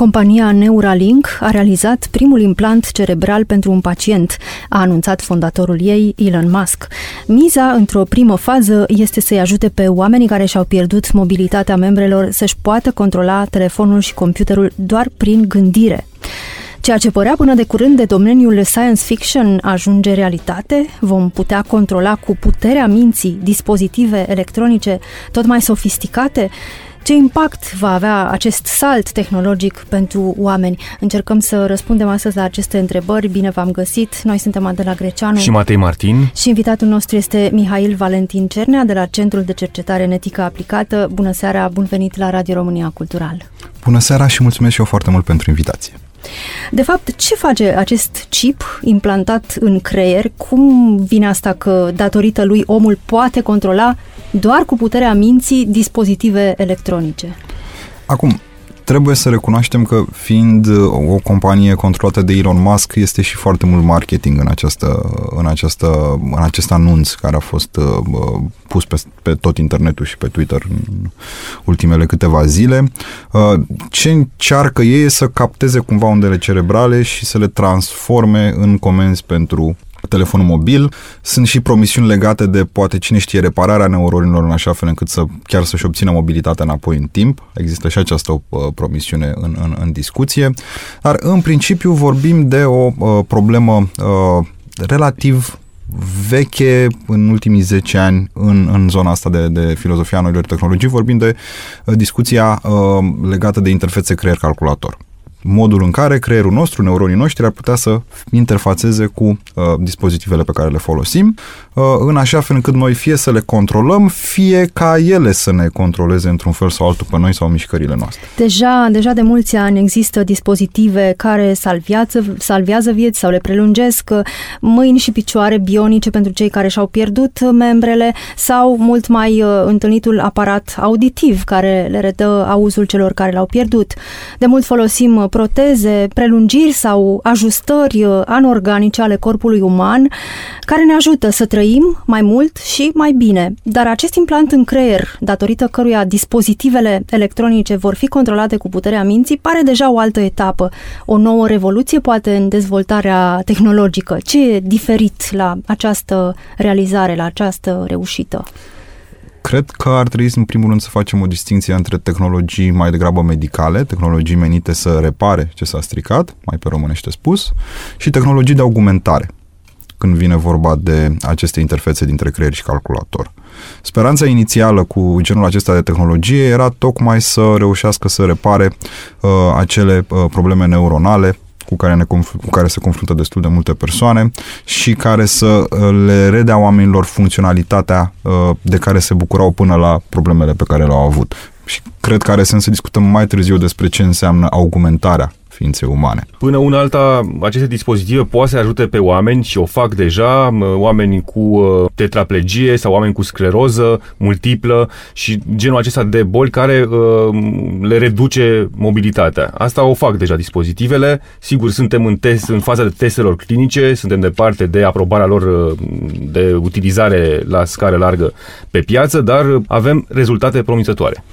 Compania Neuralink a realizat primul implant cerebral pentru un pacient, a anunțat fondatorul ei, Elon Musk. Miza, într-o primă fază, este să-i ajute pe oamenii care și-au pierdut mobilitatea membrelor să-și poată controla telefonul și computerul doar prin gândire. Ceea ce părea până de curând de domeniul science fiction ajunge realitate, vom putea controla cu puterea minții dispozitive electronice tot mai sofisticate, ce impact va avea acest salt tehnologic pentru oameni? Încercăm să răspundem astăzi la aceste întrebări. Bine v-am găsit! Noi suntem Adela Greceanu și Matei Martin și invitatul nostru este Mihail Valentin Cernea de la Centrul de Cercetare în Etică Aplicată. Bună seara, bun venit la Radio România Cultural! Bună seara și mulțumesc și eu foarte mult pentru invitație! De fapt, ce face acest chip implantat în creier? Cum vine asta că, datorită lui, omul poate controla doar cu puterea minții dispozitive electronice? Acum, trebuie să recunoaștem că fiind uh, o companie controlată de Elon Musk, este și foarte mult marketing în, această, în, această, în acest anunț care a fost uh, uh, pus pe, pe tot internetul și pe Twitter în ultimele câteva zile. Uh, ce încearcă ei e să capteze cumva undele cerebrale și să le transforme în comenzi pentru telefonul mobil. Sunt și promisiuni legate de, poate cine știe, repararea neuronilor în așa fel încât să chiar să-și obțină mobilitatea înapoi în timp. Există și această uh, promisiune în, în, în discuție. Dar, în principiu, vorbim de o uh, problemă uh, relativ veche în ultimii 10 ani în, în zona asta de, de filozofia noilor tehnologii, vorbim de uh, discuția uh, legată de interfețe creier-calculator modul în care creierul nostru, neuronii noștri ar putea să interfațeze cu uh, dispozitivele pe care le folosim, uh, în așa fel încât noi fie să le controlăm, fie ca ele să ne controleze într-un fel sau altul pe noi sau mișcările noastre. Deja, deja de mulți ani există dispozitive care salvează, salvează vieți sau le prelungesc, uh, mâini și picioare bionice pentru cei care și-au pierdut membrele sau mult mai uh, întâlnitul aparat auditiv care le redă auzul celor care l-au pierdut. De mult folosim uh, proteze, prelungiri sau ajustări uh, anorganice ale corpului uman care ne ajută să trăim mai mult și mai bine. Dar acest implant în creier, datorită căruia dispozitivele electronice vor fi controlate cu puterea minții, pare deja o altă etapă, o nouă revoluție poate în dezvoltarea tehnologică. Ce e diferit la această realizare, la această reușită? Cred că ar trebui, în primul rând, să facem o distinție între tehnologii mai degrabă medicale, tehnologii menite să repare ce s-a stricat, mai pe românește spus, și tehnologii de augmentare, când vine vorba de aceste interfețe dintre creier și calculator. Speranța inițială cu genul acesta de tehnologie era tocmai să reușească să repare uh, acele uh, probleme neuronale cu care, ne conf- cu care se confruntă destul de multe persoane și care să uh, le redea oamenilor funcționalitatea uh, de care se bucurau până la problemele pe care le-au avut. Și cred că are sens să discutăm mai târziu despre ce înseamnă augmentarea ființe umane. Până una alta, aceste dispozitive poate să ajute pe oameni și o fac deja, oameni cu uh, tetraplegie sau oameni cu scleroză multiplă și genul acesta de boli care uh, le reduce mobilitatea. Asta o fac deja dispozitivele. Sigur, suntem în, test, în faza de testelor clinice, suntem departe de aprobarea lor uh, de utilizare la scară largă pe piață, dar avem rezultate promițătoare.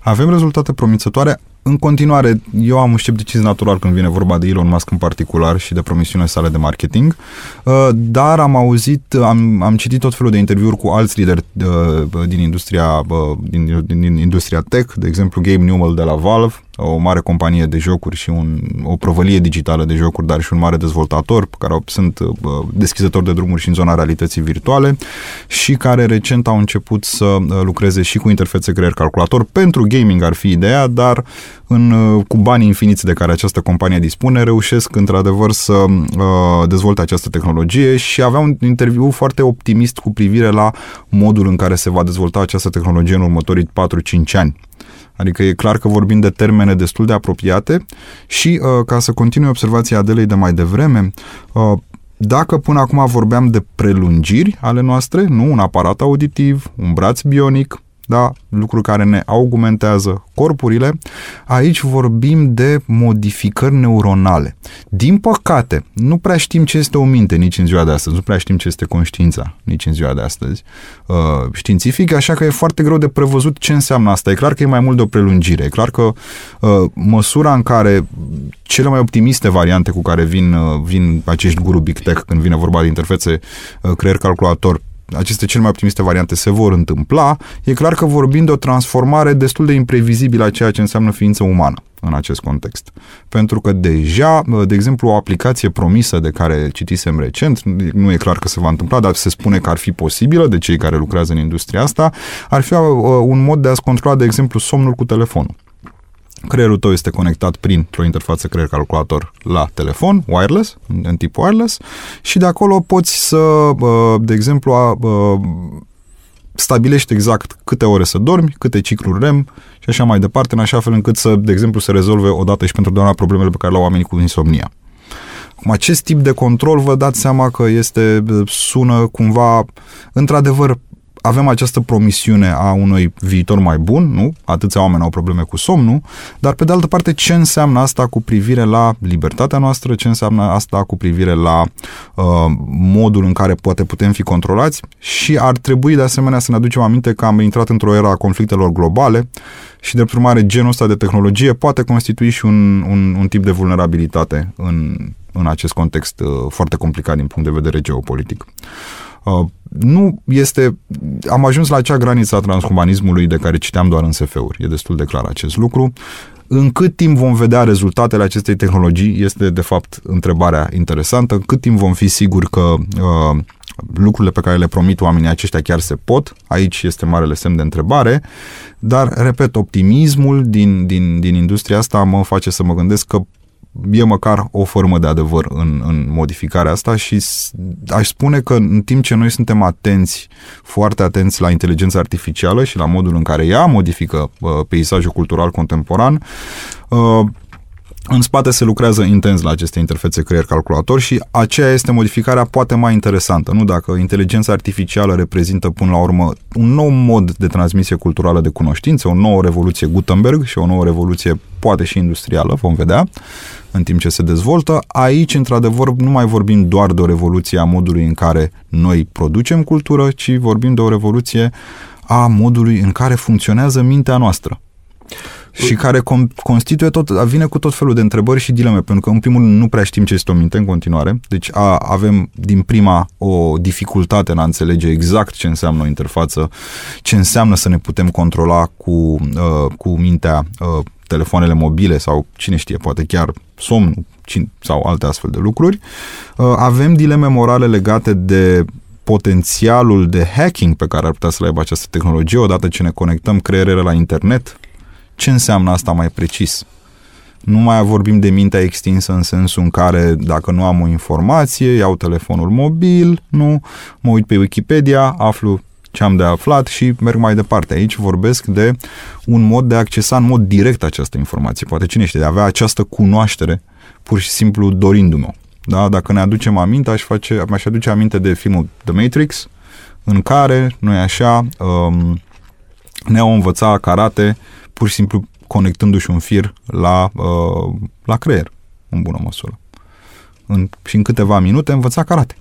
Avem rezultate promițătoare. În continuare, eu am un scepticism natural când vine vorba de Elon Musk în particular și de promisiunile sale de marketing, uh, dar am auzit, am, am citit tot felul de interviuri cu alți lideri uh, din industria, uh, din, din industria tech, de exemplu Gabe Newell de la Valve, o mare companie de jocuri și un, o provălie digitală de jocuri, dar și un mare dezvoltator, care sunt deschizători de drumuri și în zona realității virtuale și care recent au început să lucreze și cu interfețe creier-calculator. Pentru gaming ar fi ideea, dar în, cu banii infiniți de care această companie dispune, reușesc într-adevăr să uh, dezvolte această tehnologie și avea un interviu foarte optimist cu privire la modul în care se va dezvolta această tehnologie în următorii 4-5 ani. Adică e clar că vorbim de termene destul de apropiate și uh, ca să continui observația Adelei de mai devreme, uh, dacă până acum vorbeam de prelungiri ale noastre, nu un aparat auditiv, un braț bionic, da? lucruri care ne augmentează corpurile. Aici vorbim de modificări neuronale. Din păcate, nu prea știm ce este o minte nici în ziua de astăzi, nu prea știm ce este conștiința nici în ziua de astăzi uh, științific, așa că e foarte greu de prevăzut ce înseamnă asta. E clar că e mai mult de o prelungire. E clar că uh, măsura în care cele mai optimiste variante cu care vin, uh, vin acești guru Big Tech când vine vorba de interfețe uh, creier-calculator aceste cele mai optimiste variante se vor întâmpla, e clar că vorbim de o transformare destul de imprevizibilă a ceea ce înseamnă ființă umană în acest context. Pentru că deja, de exemplu, o aplicație promisă de care citisem recent, nu e clar că se va întâmpla, dar se spune că ar fi posibilă de cei care lucrează în industria asta, ar fi uh, un mod de a-ți controla, de exemplu, somnul cu telefonul. Creierul tău este conectat printr-o interfață creier-calculator la telefon, wireless, în tip wireless, și de acolo poți să, de exemplu, stabilești exact câte ore să dormi, câte cicluri REM și așa mai departe, în așa fel încât să, de exemplu, să rezolve odată și pentru totdeauna problemele pe care le au oamenii cu insomnia. Acum, acest tip de control, vă dați seama că este, sună cumva, într-adevăr, avem această promisiune a unui viitor mai bun, nu? Atâția oameni au probleme cu somnul, dar pe de altă parte ce înseamnă asta cu privire la libertatea noastră, ce înseamnă asta cu privire la uh, modul în care poate putem fi controlați și ar trebui de asemenea să ne aducem aminte că am intrat într-o era a conflictelor globale și de urmare genul ăsta de tehnologie poate constitui și un, un, un tip de vulnerabilitate în, în acest context uh, foarte complicat din punct de vedere geopolitic. Uh, nu este... Am ajuns la acea graniță a transhumanismului de care citeam doar în SF-uri. E destul de clar acest lucru. În cât timp vom vedea rezultatele acestei tehnologii este, de fapt, întrebarea interesantă. În cât timp vom fi siguri că uh, lucrurile pe care le promit oamenii aceștia chiar se pot, aici este marele semn de întrebare, dar, repet, optimismul din, din, din industria asta mă face să mă gândesc că e măcar o formă de adevăr în, în modificarea asta și aș spune că în timp ce noi suntem atenți, foarte atenți la inteligența artificială și la modul în care ea modifică uh, peisajul cultural contemporan, uh, în spate se lucrează intens la aceste interfețe creier-calculator și aceea este modificarea poate mai interesantă, nu? Dacă inteligența artificială reprezintă până la urmă un nou mod de transmisie culturală de cunoștințe, o nouă revoluție Gutenberg și o nouă revoluție poate și industrială, vom vedea, în timp ce se dezvoltă. Aici, într-adevăr, nu mai vorbim doar de o revoluție a modului în care noi producem cultură, ci vorbim de o revoluție a modului în care funcționează mintea noastră și care constituie tot, vine cu tot felul de întrebări și dileme, pentru că în primul rând nu prea știm ce este o minte în continuare, deci a, avem din prima o dificultate în a înțelege exact ce înseamnă o interfață, ce înseamnă să ne putem controla cu, uh, cu mintea uh, telefoanele mobile sau cine știe, poate chiar somnul sau alte astfel de lucruri. Uh, avem dileme morale legate de potențialul de hacking pe care ar putea să-l aibă această tehnologie odată ce ne conectăm creierele la internet, ce înseamnă asta mai precis? Nu mai vorbim de mintea extinsă în sensul în care dacă nu am o informație, iau telefonul mobil, nu, mă uit pe Wikipedia, aflu ce am de aflat și merg mai departe. Aici vorbesc de un mod de a accesa în mod direct această informație. Poate cine știe, de a avea această cunoaștere pur și simplu dorindu-mă. Da? Dacă ne aducem aminte, aș, face, aș aduce aminte de filmul The Matrix, în care, noi așa, um, ne-au învățat karate pur și simplu conectându-și un fir la, uh, la creier, în bună măsură. În, și în câteva minute învăța karate.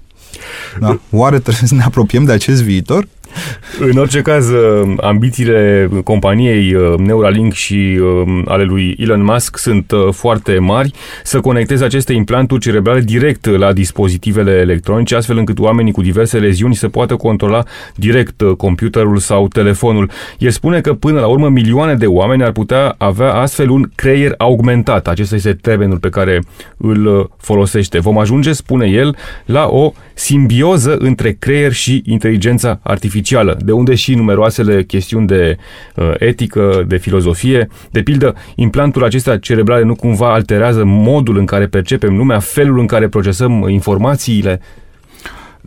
Da? Oare trebuie să ne apropiem de acest viitor? În orice caz, uh, ambițiile companiei uh, Neuralink și uh, ale lui Elon Musk sunt foarte mari să conecteze aceste implanturi cerebrale direct la dispozitivele electronice, astfel încât oamenii cu diverse leziuni să poată controla direct computerul sau telefonul. El spune că până la urmă milioane de oameni ar putea avea astfel un creier augmentat. Acesta este termenul pe care îl folosește. Vom ajunge, spune el, la o simbioză între creier și inteligența artificială artificială, de unde și numeroasele chestiuni de uh, etică, de filozofie. De pildă, implantul acesta cerebrale nu cumva alterează modul în care percepem lumea, felul în care procesăm informațiile?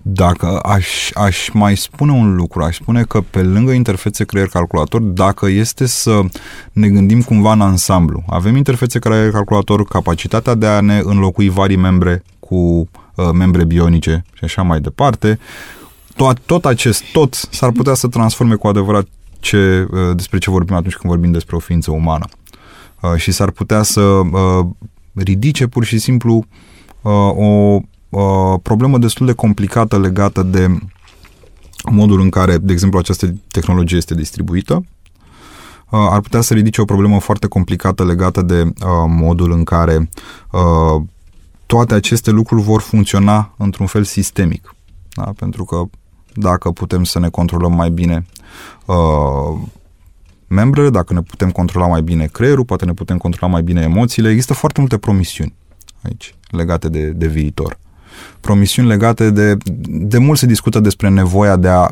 Dacă aș, aș mai spune un lucru, aș spune că pe lângă interfețe creier-calculator, dacă este să ne gândim cumva în ansamblu, avem interfețe creier-calculator, capacitatea de a ne înlocui varii membre cu uh, membre bionice și așa mai departe, tot, tot acest tot s-ar putea să transforme cu adevărat ce, despre ce vorbim atunci când vorbim despre o ființă umană. Și s-ar putea să ridice pur și simplu o problemă destul de complicată legată de modul în care, de exemplu, această tehnologie este distribuită, ar putea să ridice o problemă foarte complicată legată de modul în care toate aceste lucruri vor funcționa într-un fel sistemic. Da? Pentru că dacă putem să ne controlăm mai bine uh, membrele, dacă ne putem controla mai bine creierul, poate ne putem controla mai bine emoțiile, există foarte multe promisiuni aici legate de, de viitor. Promisiuni legate de... De mult se discută despre nevoia de a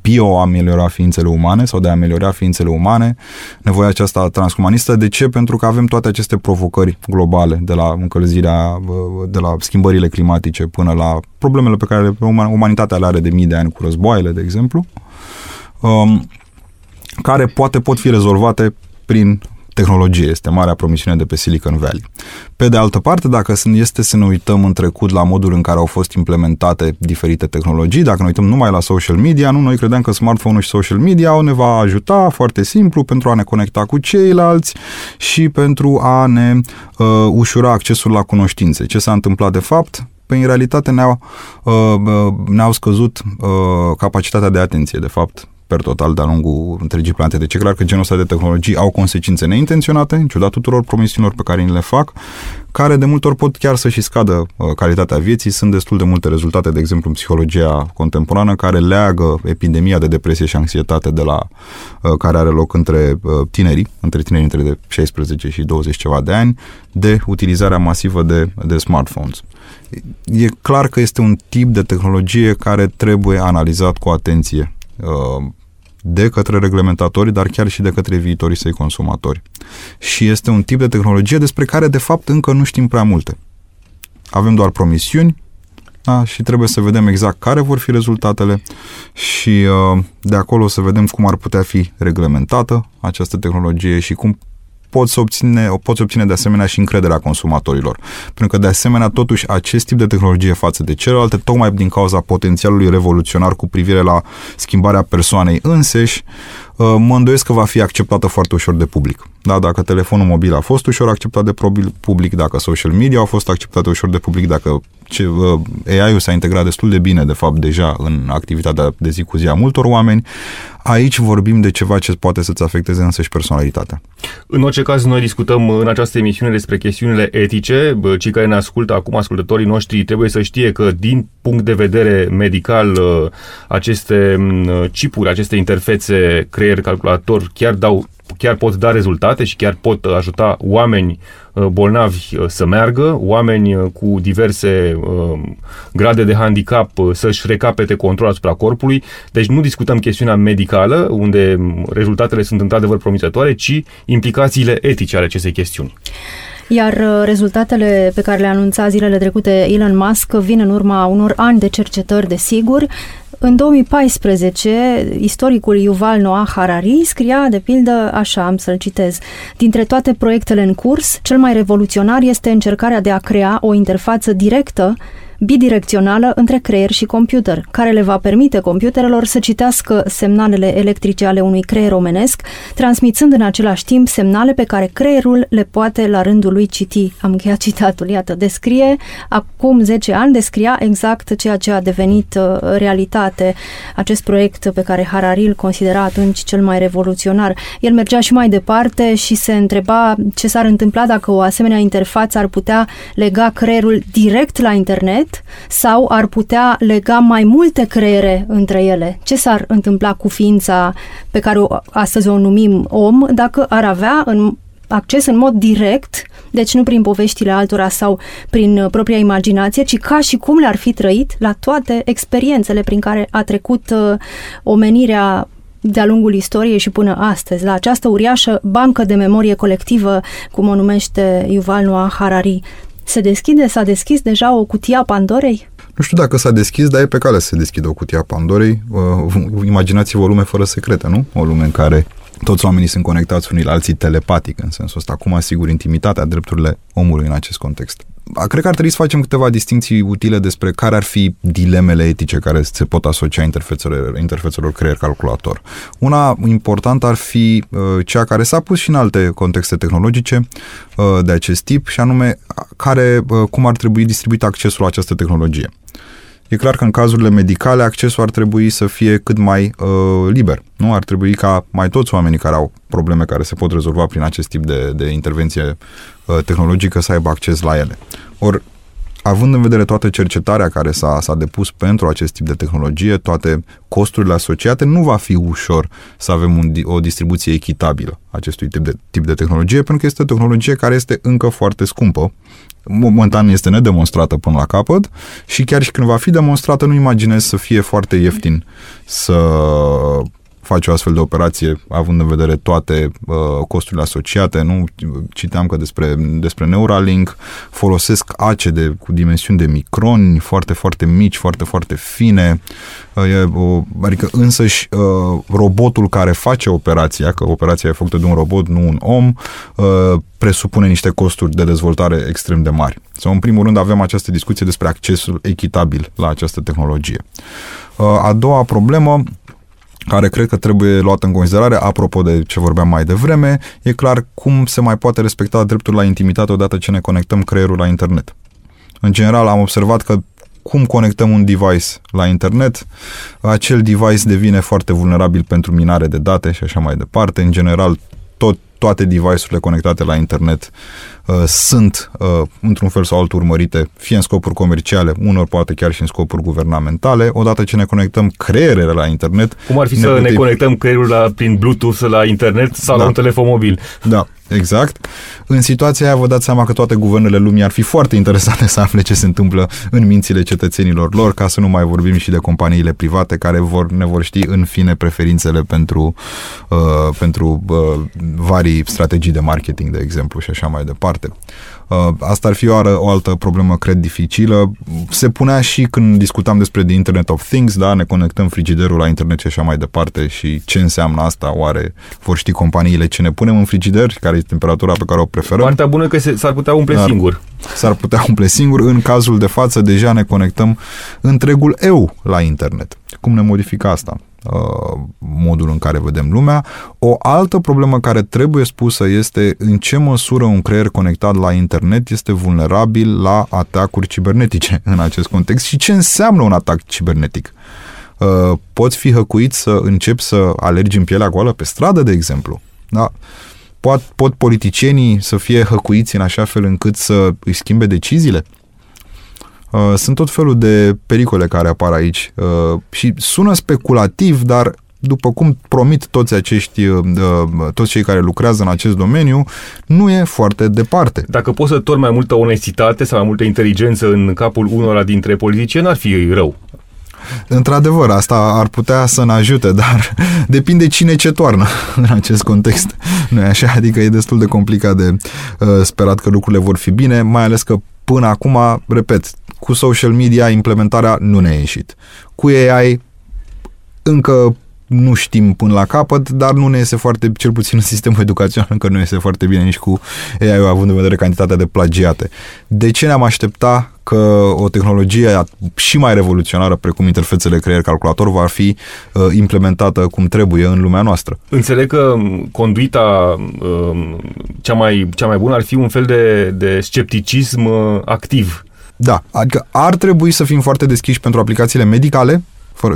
bio-ameliora ființele umane sau de a ameliora ființele umane, nevoia aceasta transumanistă. De ce? Pentru că avem toate aceste provocări globale, de la încălzirea, de la schimbările climatice până la problemele pe care umanitatea le are de mii de ani cu războaiele, de exemplu, um, care poate pot fi rezolvate prin tehnologie. Este marea promisiune de pe Silicon Valley. Pe de altă parte, dacă este să ne uităm în trecut la modul în care au fost implementate diferite tehnologii, dacă ne uităm numai la social media, nu, noi credeam că smartphone-ul și social media ne va ajuta foarte simplu pentru a ne conecta cu ceilalți și pentru a ne uh, ușura accesul la cunoștințe. Ce s-a întâmplat de fapt? Păi, în realitate, ne-au, uh, uh ne-au scăzut uh, capacitatea de atenție, de fapt, per total de-a lungul întregii planete. Deci e clar că genul ăsta de tehnologii au consecințe neintenționate, în ciuda tuturor promisiunilor pe care ni le fac, care de multe ori pot chiar să și scadă uh, calitatea vieții. Sunt destul de multe rezultate, de exemplu, în psihologia contemporană, care leagă epidemia de depresie și anxietate de la uh, care are loc între uh, tinerii, între tinerii între de 16 și 20 ceva de ani, de utilizarea masivă de, de smartphones. E clar că este un tip de tehnologie care trebuie analizat cu atenție de către reglementatori, dar chiar și de către viitorii săi consumatori. Și este un tip de tehnologie despre care, de fapt, încă nu știm prea multe. Avem doar promisiuni da, și trebuie să vedem exact care vor fi rezultatele și uh, de acolo să vedem cum ar putea fi reglementată această tehnologie și cum poți obține, poți obține de asemenea și încrederea consumatorilor. Pentru că de asemenea totuși acest tip de tehnologie față de celelalte, tocmai din cauza potențialului revoluționar cu privire la schimbarea persoanei înseși, uh, mă îndoiesc că va fi acceptată foarte ușor de public. Da, dacă telefonul mobil a fost ușor acceptat de public, dacă social media au fost acceptate ușor de public, dacă ce, uh, AI-ul s-a integrat destul de bine, de fapt, deja în activitatea de zi cu zi a multor oameni, aici vorbim de ceva ce poate să-ți afecteze însăși personalitatea. În orice caz, noi discutăm în această emisiune despre chestiunile etice. Cei care ne ascultă acum, ascultătorii noștri, trebuie să știe că, din punct de vedere medical, uh, aceste mm, chipuri, aceste interfețe creier-calculator chiar dau chiar pot da rezultate și chiar pot ajuta oameni uh, bolnavi uh, să meargă, oameni uh, cu diverse grade de handicap să-și recapete control asupra corpului. Deci nu discutăm chestiunea medicală, unde rezultatele sunt într-adevăr promițătoare, ci implicațiile etice ale acestei chestiuni. Iar rezultatele pe care le anunța zilele trecute Elon Musk vin în urma unor ani de cercetări, desigur, în 2014, istoricul Yuval Noah Harari scria, de pildă, așa, am să-l citez, Dintre toate proiectele în curs, cel mai revoluționar este încercarea de a crea o interfață directă bidirecțională între creier și computer, care le va permite computerelor să citească semnalele electrice ale unui creier omenesc, transmițând în același timp semnale pe care creierul le poate la rândul lui citi. Am încheiat citatul, iată, descrie, acum 10 ani descria exact ceea ce a devenit uh, realitate, acest proiect pe care Harari îl considera atunci cel mai revoluționar. El mergea și mai departe și se întreba ce s-ar întâmpla dacă o asemenea interfață ar putea lega creierul direct la internet internet sau ar putea lega mai multe creiere între ele? Ce s-ar întâmpla cu ființa pe care o, astăzi o numim om dacă ar avea în acces în mod direct, deci nu prin poveștile altora sau prin uh, propria imaginație, ci ca și cum le-ar fi trăit la toate experiențele prin care a trecut uh, omenirea de-a lungul istoriei și până astăzi, la această uriașă bancă de memorie colectivă, cum o numește Yuval Noah Harari. Se deschide, s-a deschis deja o cutie a Pandorei? Nu știu dacă s-a deschis, dar e pe cale să se deschidă o cutie a Pandorei. Uh, imaginați-vă o lume fără secrete, nu? O lume în care toți oamenii sunt conectați unii la alții telepatic, în sensul ăsta. Acum, sigur, intimitatea, drepturile omului în acest context. Cred că ar trebui să facem câteva distinții utile despre care ar fi dilemele etice care se pot asocia interfețelor, interfețelor creier-calculator. Una importantă ar fi uh, cea care s-a pus și în alte contexte tehnologice uh, de acest tip și anume care, uh, cum ar trebui distribuit accesul la această tehnologie. E clar că în cazurile medicale accesul ar trebui să fie cât mai uh, liber. Nu ar trebui ca mai toți oamenii care au probleme care se pot rezolva prin acest tip de, de intervenție uh, tehnologică să aibă acces la ele. Ori având în vedere toată cercetarea care s-a, s-a depus pentru acest tip de tehnologie, toate costurile asociate, nu va fi ușor să avem un, o distribuție echitabilă acestui tip de, tip de tehnologie, pentru că este o tehnologie care este încă foarte scumpă. Momentan este nedemonstrată până la capăt și chiar și când va fi demonstrată, nu imaginez să fie foarte ieftin să face o astfel de operație, având în vedere toate uh, costurile asociate. Nu citeam că despre, despre Neuralink folosesc ace de, cu dimensiuni de microni, foarte, foarte mici, foarte, foarte fine. Uh, e o, adică însăși uh, robotul care face operația, că operația e făcută de un robot, nu un om, uh, presupune niște costuri de dezvoltare extrem de mari. Sau, în primul rând, avem această discuție despre accesul echitabil la această tehnologie. Uh, a doua problemă care cred că trebuie luat în considerare, apropo de ce vorbeam mai devreme, e clar cum se mai poate respecta dreptul la intimitate odată ce ne conectăm creierul la internet. În general, am observat că cum conectăm un device la internet, acel device devine foarte vulnerabil pentru minare de date și așa mai departe. În general, tot, toate device-urile conectate la internet uh, sunt uh, într-un fel sau altul urmărite, fie în scopuri comerciale, unor poate chiar și în scopuri guvernamentale. Odată ce ne conectăm creierele la internet... Cum ar fi ne să putem... ne conectăm creierul la, prin Bluetooth la internet sau Da. la un telefon mobil? Da, exact. În situația aia vă dați seama că toate guvernele lumii ar fi foarte interesate să afle ce se întâmplă în mințile cetățenilor lor, ca să nu mai vorbim și de companiile private care vor, ne vor ști în fine preferințele pentru, uh, pentru uh, varii strategii de marketing, de exemplu, și așa mai departe. Uh, asta ar fi o, ară, o altă problemă, cred, dificilă. Se punea și când discutam despre The Internet of Things, da, ne conectăm frigiderul la internet și așa mai departe și ce înseamnă asta, oare vor ști companiile ce ne punem în frigider, care e temperatura pe care o preferăm. Partea bună că se, s-ar putea umple Dar- singur. S-ar putea umple singur. În cazul de față, deja ne conectăm întregul eu la internet. Cum ne modifică asta? Uh, modul în care vedem lumea. O altă problemă care trebuie spusă este în ce măsură un creier conectat la internet este vulnerabil la atacuri cibernetice în acest context și ce înseamnă un atac cibernetic. Uh, poți fi hăcuit să începi să alergi în pielea goală pe stradă, de exemplu. Da? Pot, pot politicienii să fie hăcuiți în așa fel încât să își schimbe deciziile? Uh, Sunt tot felul de pericole care apar aici uh, și sună speculativ, dar după cum promit toți acești, uh, toți cei care lucrează în acest domeniu, nu e foarte departe. Dacă poți să torni mai multă onestitate sau mai multă inteligență în capul unora dintre politicieni, n-ar fi rău. Într-adevăr, asta ar putea să ne ajute, dar depinde cine ce toarnă în acest context. Nu e așa? Adică e destul de complicat de uh, sperat că lucrurile vor fi bine, mai ales că până acum, repet, cu social media implementarea nu ne-a ieșit. Cu AI încă nu știm până la capăt, dar nu ne iese foarte, cel puțin în sistemul educațional, încă nu iese foarte bine nici cu AI-ul, având în vedere cantitatea de plagiate. De ce ne-am aștepta că o tehnologie și mai revoluționară, precum interfețele creier-calculator, va fi uh, implementată cum trebuie în lumea noastră? Înțeleg că m, conduita um, cea mai, cea mai bună ar fi un fel de, de scepticism uh, activ. Da, adică ar trebui să fim foarte deschiși pentru aplicațiile medicale, fără,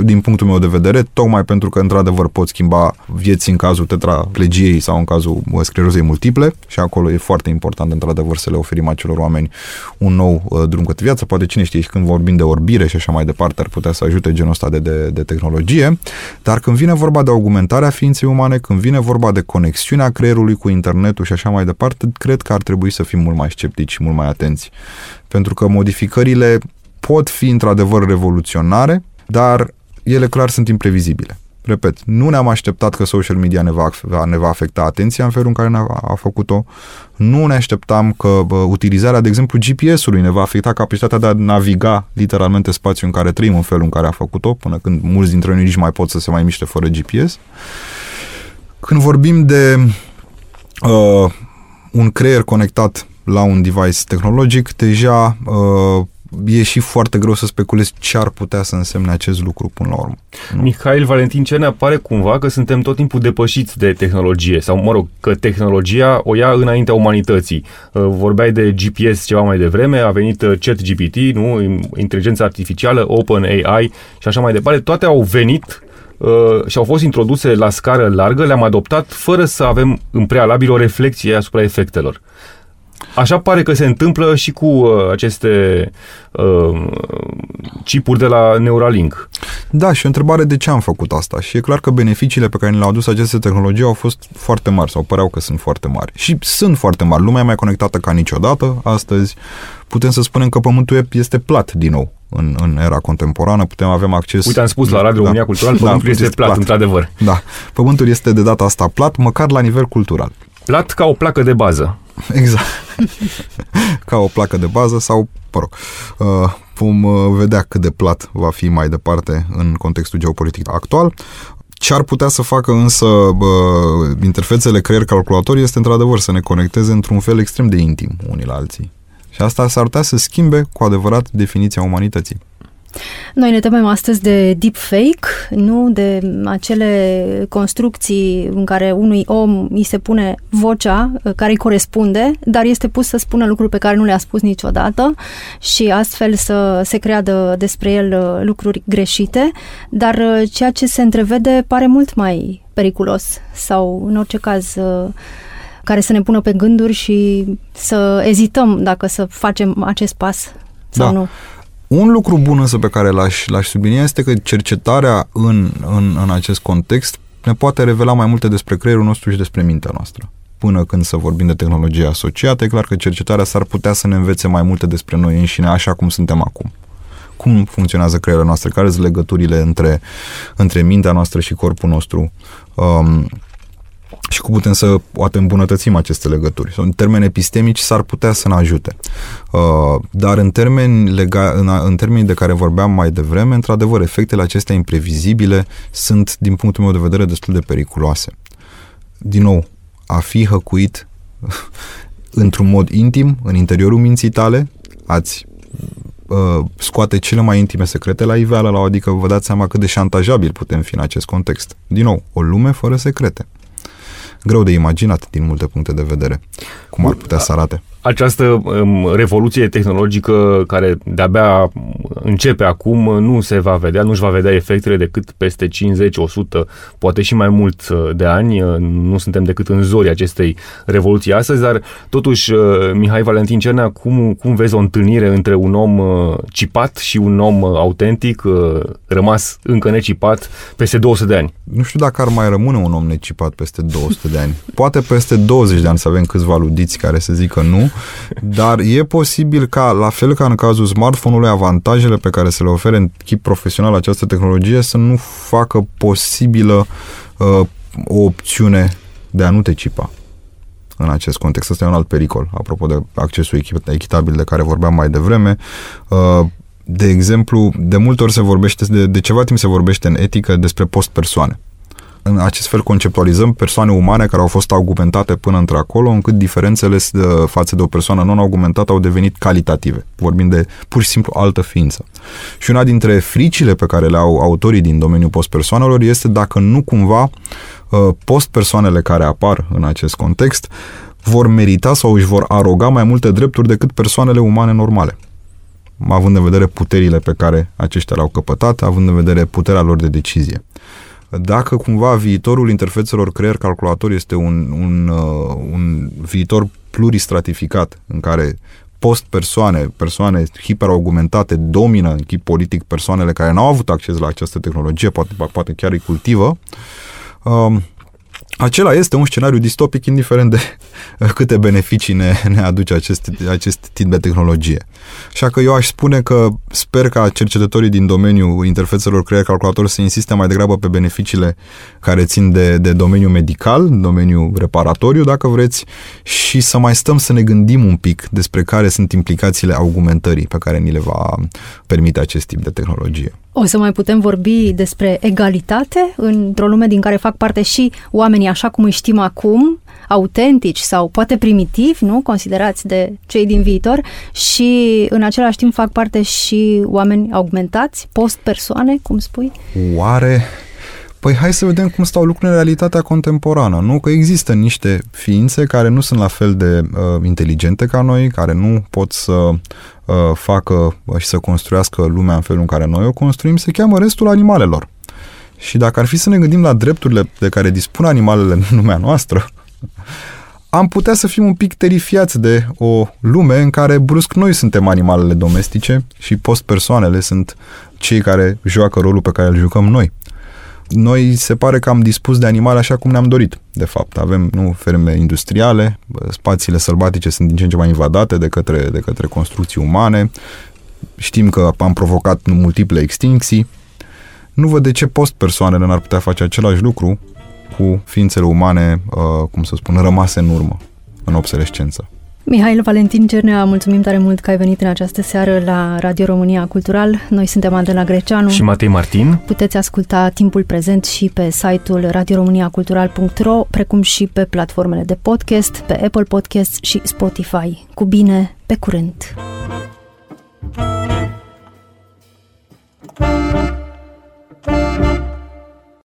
din punctul meu de vedere, tocmai pentru că, într-adevăr, pot schimba vieți în cazul tetraplegiei sau în cazul uh, sclerozei multiple și acolo e foarte important, într-adevăr, să le oferim acelor oameni un nou uh, drum către viață. Poate cine știe și când vorbim de orbire și așa mai departe, ar putea să ajute genul ăsta de, de, de tehnologie. Dar când vine vorba de augmentarea ființei umane, când vine vorba de conexiunea creierului cu internetul și așa mai departe, cred că ar trebui să fim mult mai sceptici și mult mai atenți. Pentru că modificările pot fi într-adevăr revoluționare, dar ele clar sunt imprevizibile. Repet, nu ne-am așteptat că social media ne va, ne va afecta atenția în felul în care ne-a a făcut-o. Nu ne așteptam că bă, utilizarea, de exemplu, GPS-ului ne va afecta capacitatea de a naviga literalmente spațiul în care trăim în felul în care a făcut-o, până când mulți dintre noi nici mai pot să se mai miște fără GPS. Când vorbim de uh, un creier conectat la un device tehnologic, deja uh, e și foarte greu să speculezi ce ar putea să însemne acest lucru până la urmă. Nu? Mihail Valentin Cernea pare cumva că suntem tot timpul depășiți de tehnologie sau, mă rog, că tehnologia o ia înaintea umanității. Uh, vorbeai de GPS ceva mai devreme, a venit uh, ChatGPT, nu? Inteligența artificială, OpenAI și așa mai departe. Toate au venit uh, și au fost introduse la scară largă, le-am adoptat fără să avem în prealabil o reflexie asupra efectelor. Așa pare că se întâmplă și cu uh, aceste uh, chipuri de la Neuralink. Da, și o întrebare de ce am făcut asta. Și e clar că beneficiile pe care le-au adus aceste tehnologii au fost foarte mari sau păreau că sunt foarte mari. Și sunt foarte mari. Lumea e mai conectată ca niciodată astăzi. Putem să spunem că Pământul este plat din nou în, în era contemporană, putem avea acces... Uite, am spus la Radio da. România Cultural, da, Pământul da, este, este plat, plat, într-adevăr. Da, Pământul este de data asta plat, măcar la nivel cultural. Plat ca o placă de bază. Exact. Ca o placă de bază sau, mă rog, uh, vom uh, vedea cât de plat va fi mai departe în contextul geopolitic actual. Ce ar putea să facă însă bă, interfețele creier-calculator este într-adevăr să ne conecteze într-un fel extrem de intim unii la alții. Și asta s-ar putea să schimbe cu adevărat definiția umanității. Noi ne temem astăzi de deepfake, nu de acele construcții în care unui om îi se pune vocea uh, care îi corespunde, dar este pus să spună lucruri pe care nu le-a spus niciodată și astfel să se creadă despre el uh, lucruri greșite, dar uh, ceea ce se întrevede pare mult mai periculos sau, în orice caz, care să ne pună pe gânduri și să ezităm dacă să facem acest pas sau da. nu. Un lucru bun însă pe care l-aș, l-aș sublinia este că cercetarea în, în, în acest context ne poate revela mai multe despre creierul nostru și despre mintea noastră. Până când să vorbim de tehnologie asociată, e clar că cercetarea s-ar putea să ne învețe mai multe despre noi înșine, așa cum suntem acum. Cum funcționează creierul noastră, care sunt legăturile între, între mintea noastră și corpul nostru. Um, și cum putem să poate îmbunătățim aceste legături. În termeni epistemici s-ar putea să ne ajute. Uh, dar în termeni, lega, în, în termeni de care vorbeam mai devreme, într-adevăr, efectele acestea imprevizibile sunt, din punctul meu de vedere, destul de periculoase. Din nou, a fi hăcuit într-un mod intim, în interiorul minții tale, ați uh, scoate cele mai intime secrete la iveală, adică vă dați seama cât de șantajabil putem fi în acest context. Din nou, o lume fără secrete greu de imaginat din multe puncte de vedere cum ar putea să arate această um, revoluție tehnologică care de-abia începe acum nu se va vedea, nu își va vedea efectele decât peste 50, 100, poate și mai mult uh, de ani. Uh, nu suntem decât în zori acestei revoluții astăzi, dar totuși, uh, Mihai Valentin Cernea, cum, cum vezi o întâlnire între un om cipat și un om autentic, rămas încă necipat, peste 200 de ani? Nu știu dacă ar mai rămâne un om necipat peste 200 de ani. Poate peste 20 de ani să avem câțiva ludiți care să zică nu, dar e posibil ca, la fel ca în cazul smartphone-ului, avantajele pe care se le ofere în chip profesional această tehnologie să nu facă posibilă uh, o opțiune de a nu te cipa în acest context. Asta e un alt pericol, apropo de accesul echitabil de care vorbeam mai devreme. Uh, de exemplu, de multe ori se vorbește, de, de ceva timp se vorbește în etică despre post-persoane în acest fel conceptualizăm persoane umane care au fost argumentate până într-acolo, încât diferențele față de o persoană non-argumentată au devenit calitative, vorbind de pur și simplu altă ființă. Și una dintre fricile pe care le au autorii din domeniul post-persoanelor este dacă nu cumva uh, post-persoanele care apar în acest context vor merita sau își vor aroga mai multe drepturi decât persoanele umane normale având în vedere puterile pe care aceștia le-au căpătat, având în vedere puterea lor de decizie dacă cumva viitorul interfețelor creier-calculator este un, un, uh, un viitor pluristratificat în care post-persoane, persoane hiperaugmentate domină în chip politic persoanele care n-au avut acces la această tehnologie, poate, poate chiar îi cultivă, uh, acela este un scenariu distopic, indiferent de câte beneficii ne, ne aduce acest, acest tip de tehnologie. Așa că eu aș spune că sper ca cercetătorii din domeniul interfețelor creier calculator să insiste mai degrabă pe beneficiile care țin de, de domeniul medical, domeniul reparatoriu, dacă vreți, și să mai stăm să ne gândim un pic despre care sunt implicațiile augmentării pe care ni le va permite acest tip de tehnologie. O să mai putem vorbi despre egalitate într-o lume din care fac parte și oamenii așa cum îi știm acum, autentici sau poate primitivi, nu, considerați de cei din viitor și în același timp fac parte și oameni augmentați, post-persoane, cum spui? Oare Păi hai să vedem cum stau lucrurile în realitatea contemporană, nu? Că există niște ființe care nu sunt la fel de uh, inteligente ca noi, care nu pot să uh, facă și să construiască lumea în felul în care noi o construim, se cheamă restul animalelor. Și dacă ar fi să ne gândim la drepturile de care dispun animalele în lumea noastră, am putea să fim un pic terifiați de o lume în care brusc noi suntem animalele domestice și post-persoanele sunt cei care joacă rolul pe care îl jucăm noi noi se pare că am dispus de animale așa cum ne-am dorit, de fapt. Avem nu ferme industriale, spațiile sălbatice sunt din ce în ce mai invadate de către, de către construcții umane, știm că am provocat multiple extincții. Nu văd de ce post-persoanele n-ar putea face același lucru cu ființele umane, uh, cum să spun, rămase în urmă, în obsolescență. Mihail Valentin Cernea, mulțumim tare mult că ai venit în această seară la Radio România Cultural. Noi suntem Adela Greceanu și Matei Martin. Puteți asculta timpul prezent și pe site-ul radioromaniacultural.ro, precum și pe platformele de podcast, pe Apple Podcast și Spotify. Cu bine, pe curând!